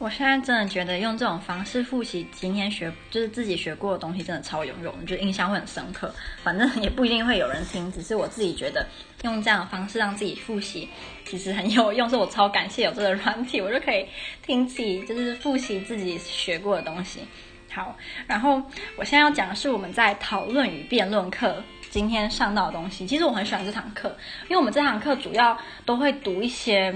我现在真的觉得用这种方式复习今天学，就是自己学过的东西，真的超有用，就印象会很深刻。反正也不一定会有人听，只是我自己觉得用这样的方式让自己复习，其实很有用。所以我超感谢有这个软体，我就可以听起，就是复习自己学过的东西。好，然后我现在要讲的是我们在讨论与辩论课今天上到的东西。其实我很喜欢这堂课，因为我们这堂课主要都会读一些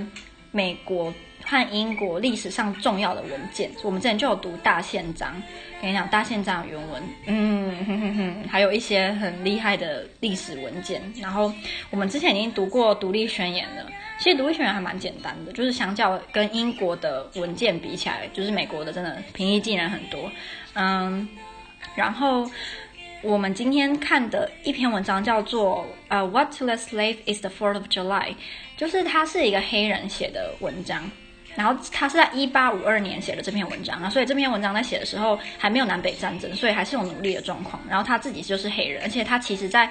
美国。和英国历史上重要的文件，我们之前就有读大宪章。跟你讲，大宪章原文，嗯哼哼哼，还有一些很厉害的历史文件。然后我们之前已经读过独立宣言了，其实独立宣言还蛮简单的，就是相较跟英国的文件比起来，就是美国的真的平易近人很多。嗯，然后我们今天看的一篇文章叫做呃、，What to the slave is the Fourth of July，就是它是一个黑人写的文章。然后他是在一八五二年写的这篇文章啊，所以这篇文章在写的时候还没有南北战争，所以还是有奴隶的状况。然后他自己就是黑人，而且他其实在，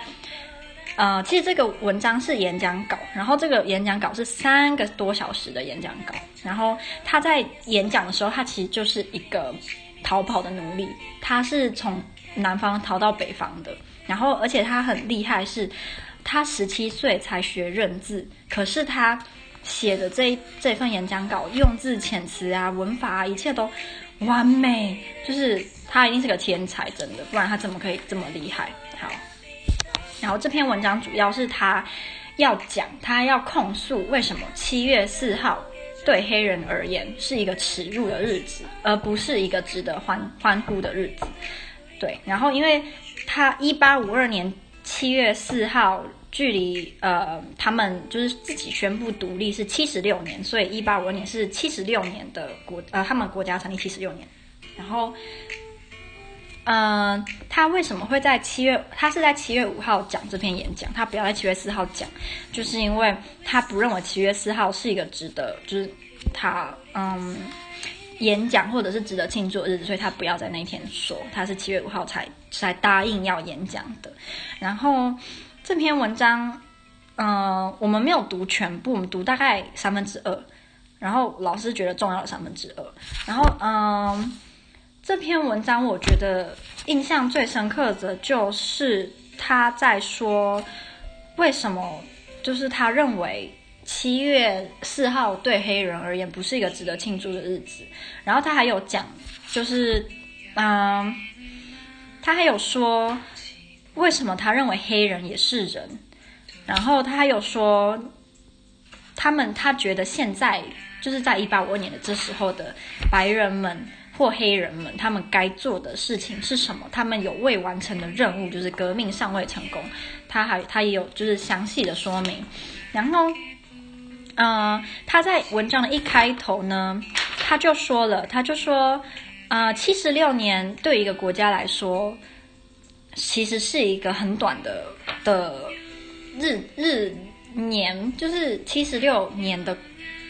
呃，其实这个文章是演讲稿，然后这个演讲稿是三个多小时的演讲稿。然后他在演讲的时候，他其实就是一个逃跑的奴隶，他是从南方逃到北方的。然后而且他很厉害是，他十七岁才学认字，可是他。写的这这份演讲稿，用字遣词啊，文法啊，一切都完美，就是他一定是个天才，真的，不然他怎么可以这么厉害？好，然后这篇文章主要是他要讲，他要控诉为什么七月四号对黑人而言是一个耻辱的日子，而不是一个值得欢欢呼的日子。对，然后因为他一八五二年七月四号。距离呃，他们就是自己宣布独立是七十六年，所以一八五二年是七十六年的国呃，他们国家成立七十六年。然后，嗯、他为什么会在七月？他是在七月五号讲这篇演讲，他不要在七月四号讲，就是因为他不认为七月四号是一个值得，就是他嗯演讲或者是值得庆祝的日子，所以他不要在那一天说，他是七月五号才才答应要演讲的。然后。这篇文章，嗯、我们没有读全部，我们读大概三分之二，然后老师觉得重要的三分之二，然后，嗯、这篇文章我觉得印象最深刻的就是他在说为什么，就是他认为七月四号对黑人而言不是一个值得庆祝的日子，然后他还有讲，就是，嗯、他还有说。为什么他认为黑人也是人？然后他还有说，他们他觉得现在就是在一八五二年的这时候的白人们或黑人们，他们该做的事情是什么？他们有未完成的任务，就是革命尚未成功。他还他也有就是详细的说明。然后，嗯、呃，他在文章的一开头呢，他就说了，他就说，啊、呃，七十六年对一个国家来说。其实是一个很短的的日日年，就是七十六年的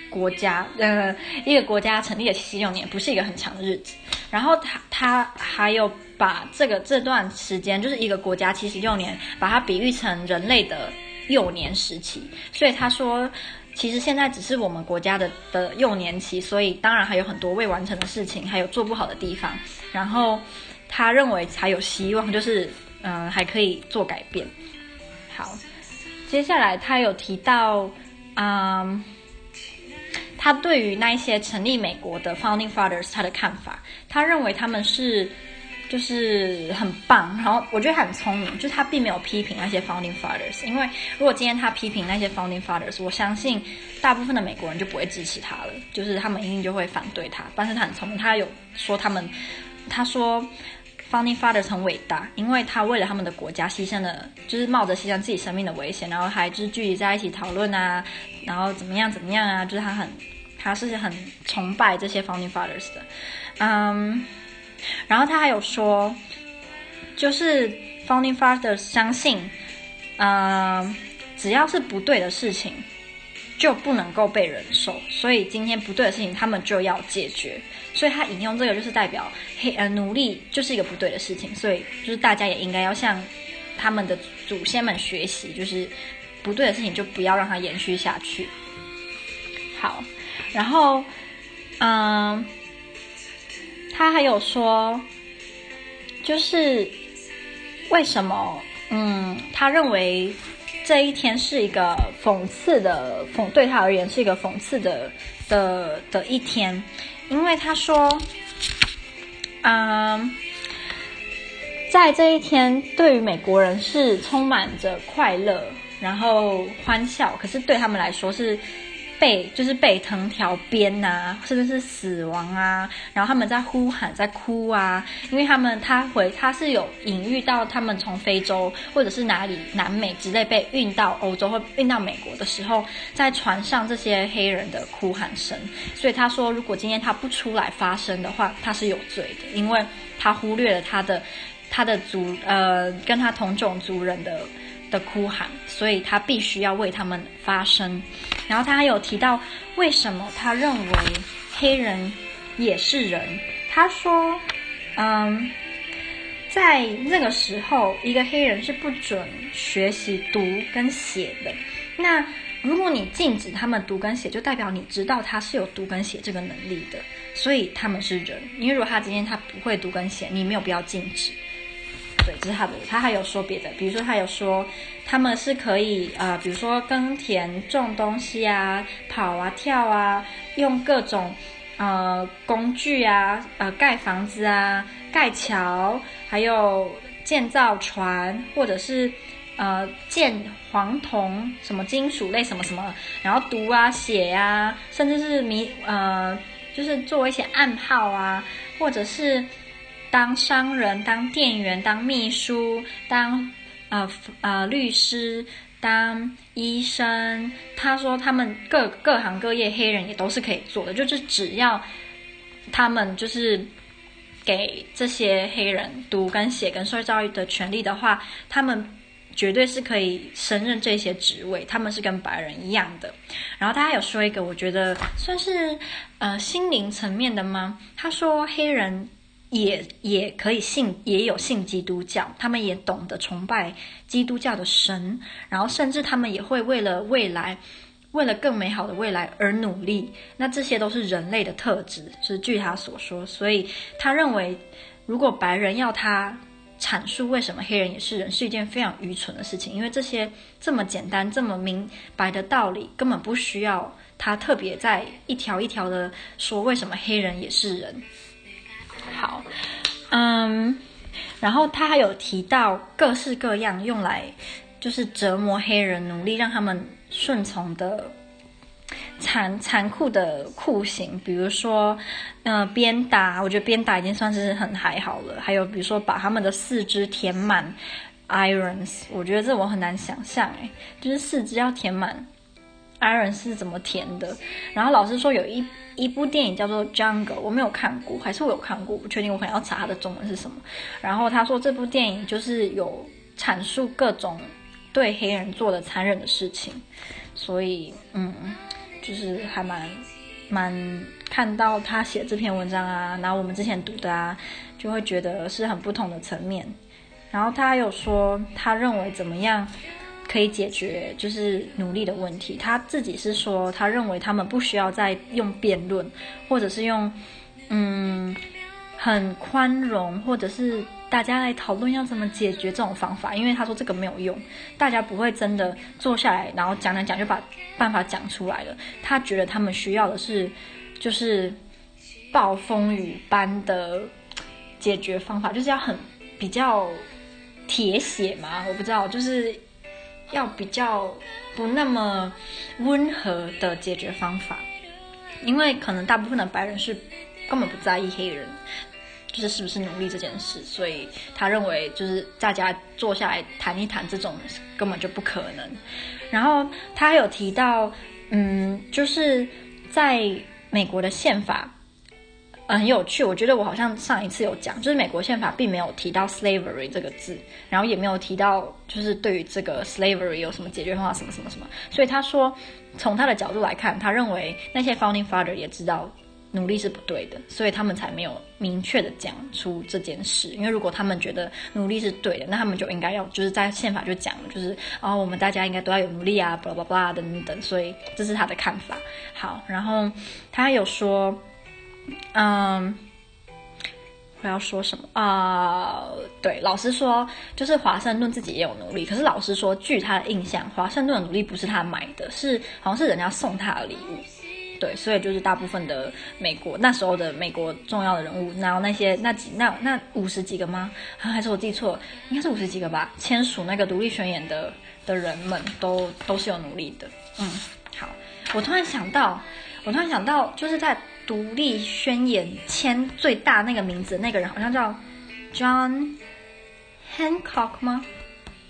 国家，呃，一个国家成立了七十六年，不是一个很长的日子。然后他他还有把这个这段时间，就是一个国家七十六年，把它比喻成人类的幼年时期。所以他说，其实现在只是我们国家的的幼年期，所以当然还有很多未完成的事情，还有做不好的地方。然后。他认为才有希望，就是嗯、还可以做改变。好，接下来他有提到，嗯，他对于那一些成立美国的 Founding Fathers 他的看法，他认为他们是就是很棒，然后我觉得他很聪明，就是他并没有批评那些 Founding Fathers，因为如果今天他批评那些 Founding Fathers，我相信大部分的美国人就不会支持他了，就是他们一定就会反对他。但是他很聪明，他有说他们，他说。Founding Fathers 很伟大，因为他为了他们的国家牺牲了，就是冒着牺牲自己生命的危险，然后还就是聚集在一起讨论啊，然后怎么样怎么样啊，就是他很，他是很崇拜这些 Founding Fathers 的，嗯，然后他还有说，就是 Founding father 相信，嗯，只要是不对的事情，就不能够被忍受，所以今天不对的事情他们就要解决。所以他引用这个就是代表黑呃奴隶就是一个不对的事情，所以就是大家也应该要向他们的祖先们学习，就是不对的事情就不要让它延续下去。好，然后嗯，他还有说，就是为什么？嗯，他认为这一天是一个讽刺的讽，对他而言是一个讽刺的的的一天，因为他说，嗯，在这一天对于美国人是充满着快乐，然后欢笑，可是对他们来说是。被就是被藤条鞭呐，甚至是死亡啊，然后他们在呼喊，在哭啊，因为他们他回他是有隐喻到他们从非洲或者是哪里南美之类被运到欧洲或运到美国的时候，在船上这些黑人的哭喊声，所以他说，如果今天他不出来发声的话，他是有罪的，因为他忽略了他的他的族呃跟他同种族人的。的哭喊，所以他必须要为他们发声。然后他还有提到，为什么他认为黑人也是人？他说，嗯，在那个时候，一个黑人是不准学习读跟写的。那如果你禁止他们读跟写，就代表你知道他是有读跟写这个能力的，所以他们是人。因为如果他今天他不会读跟写，你没有必要禁止。对，这是他的。他还有说别的，比如说他有说他们是可以呃，比如说耕田、种东西啊、跑啊、跳啊，用各种呃工具啊，呃盖房子啊、盖桥，还有建造船，或者是呃建黄铜什么金属类什么什么，然后读啊、写啊，甚至是迷呃，就是做一些暗号啊，或者是。当商人，当店员，当秘书，当呃呃律师，当医生。他说他们各各行各业，黑人也都是可以做的，就是只要他们就是给这些黑人读跟写跟受教育的权利的话，他们绝对是可以胜任这些职位。他们是跟白人一样的。然后他还有说一个，我觉得算是呃心灵层面的吗？他说黑人。也也可以信，也有信基督教，他们也懂得崇拜基督教的神，然后甚至他们也会为了未来，为了更美好的未来而努力。那这些都是人类的特质，是据他所说。所以他认为，如果白人要他阐述为什么黑人也是人，是一件非常愚蠢的事情，因为这些这么简单、这么明白的道理，根本不需要他特别在一条一条的说为什么黑人也是人。好，嗯，然后他还有提到各式各样用来就是折磨黑人、努力让他们顺从的残残酷的酷刑，比如说，呃，鞭打，我觉得鞭打已经算是很还好了。还有比如说把他们的四肢填满 irons，我觉得这我很难想象，哎，就是四肢要填满。Iron 是怎么填的？然后老师说有一一部电影叫做《Jungle》，我没有看过，还是我有看过？不确定，我可能要查它的中文是什么。然后他说这部电影就是有阐述各种对黑人做的残忍的事情，所以嗯，就是还蛮蛮看到他写这篇文章啊，然后我们之前读的啊，就会觉得是很不同的层面。然后他有说他认为怎么样？可以解决就是奴隶的问题。他自己是说，他认为他们不需要再用辩论，或者是用嗯很宽容，或者是大家来讨论要怎么解决这种方法，因为他说这个没有用，大家不会真的坐下来，然后讲讲讲就把办法讲出来了。他觉得他们需要的是就是暴风雨般的解决方法，就是要很比较铁血嘛，我不知道，就是。要比较不那么温和的解决方法，因为可能大部分的白人是根本不在意黑人就是是不是奴隶这件事，所以他认为就是大家坐下来谈一谈这种根本就不可能。然后他还有提到，嗯，就是在美国的宪法。很有趣，我觉得我好像上一次有讲，就是美国宪法并没有提到 slavery 这个字，然后也没有提到就是对于这个 slavery 有什么解决方法，什么什么什么。所以他说，从他的角度来看，他认为那些 founding father 也知道奴隶是不对的，所以他们才没有明确的讲出这件事。因为如果他们觉得奴隶是对的，那他们就应该要就是在宪法就讲了，就是哦，我们大家应该都要有奴隶啊，巴拉巴拉等等。所以这是他的看法。好，然后他有说。嗯，我要说什么啊、对，老实说，就是华盛顿自己也有努力。可是老实说，据他的印象，华盛顿的努力不是他买的，是好像是人家送他的礼物。对，所以就是大部分的美国那时候的美国重要的人物，然后那些那几那那五十几个吗？还是我记错？应该是五十几个吧。签署那个独立宣言的的人们都都是有努力的。嗯，好，我突然想到，我突然想到，就是在。独立宣言签最大那个名字那个人好像叫 John Hancock 吗？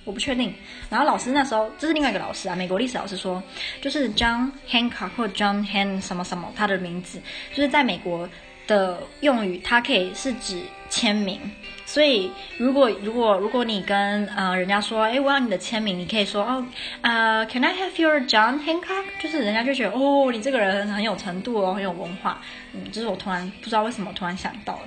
我不确定。然后老师那时候这是另外一个老师啊，美国历史老师说，就是 John Hancock 或 John Han 什么什么，他的名字就是在美国的用语，它可以是指签名。所以，如果如果如果你跟呃人家说，哎，我要你的签名，你可以说哦，呃，Can I have your John Hancock？就是人家就觉得哦，你这个人很有程度哦，很有文化。嗯，就是我突然不知道为什么突然想到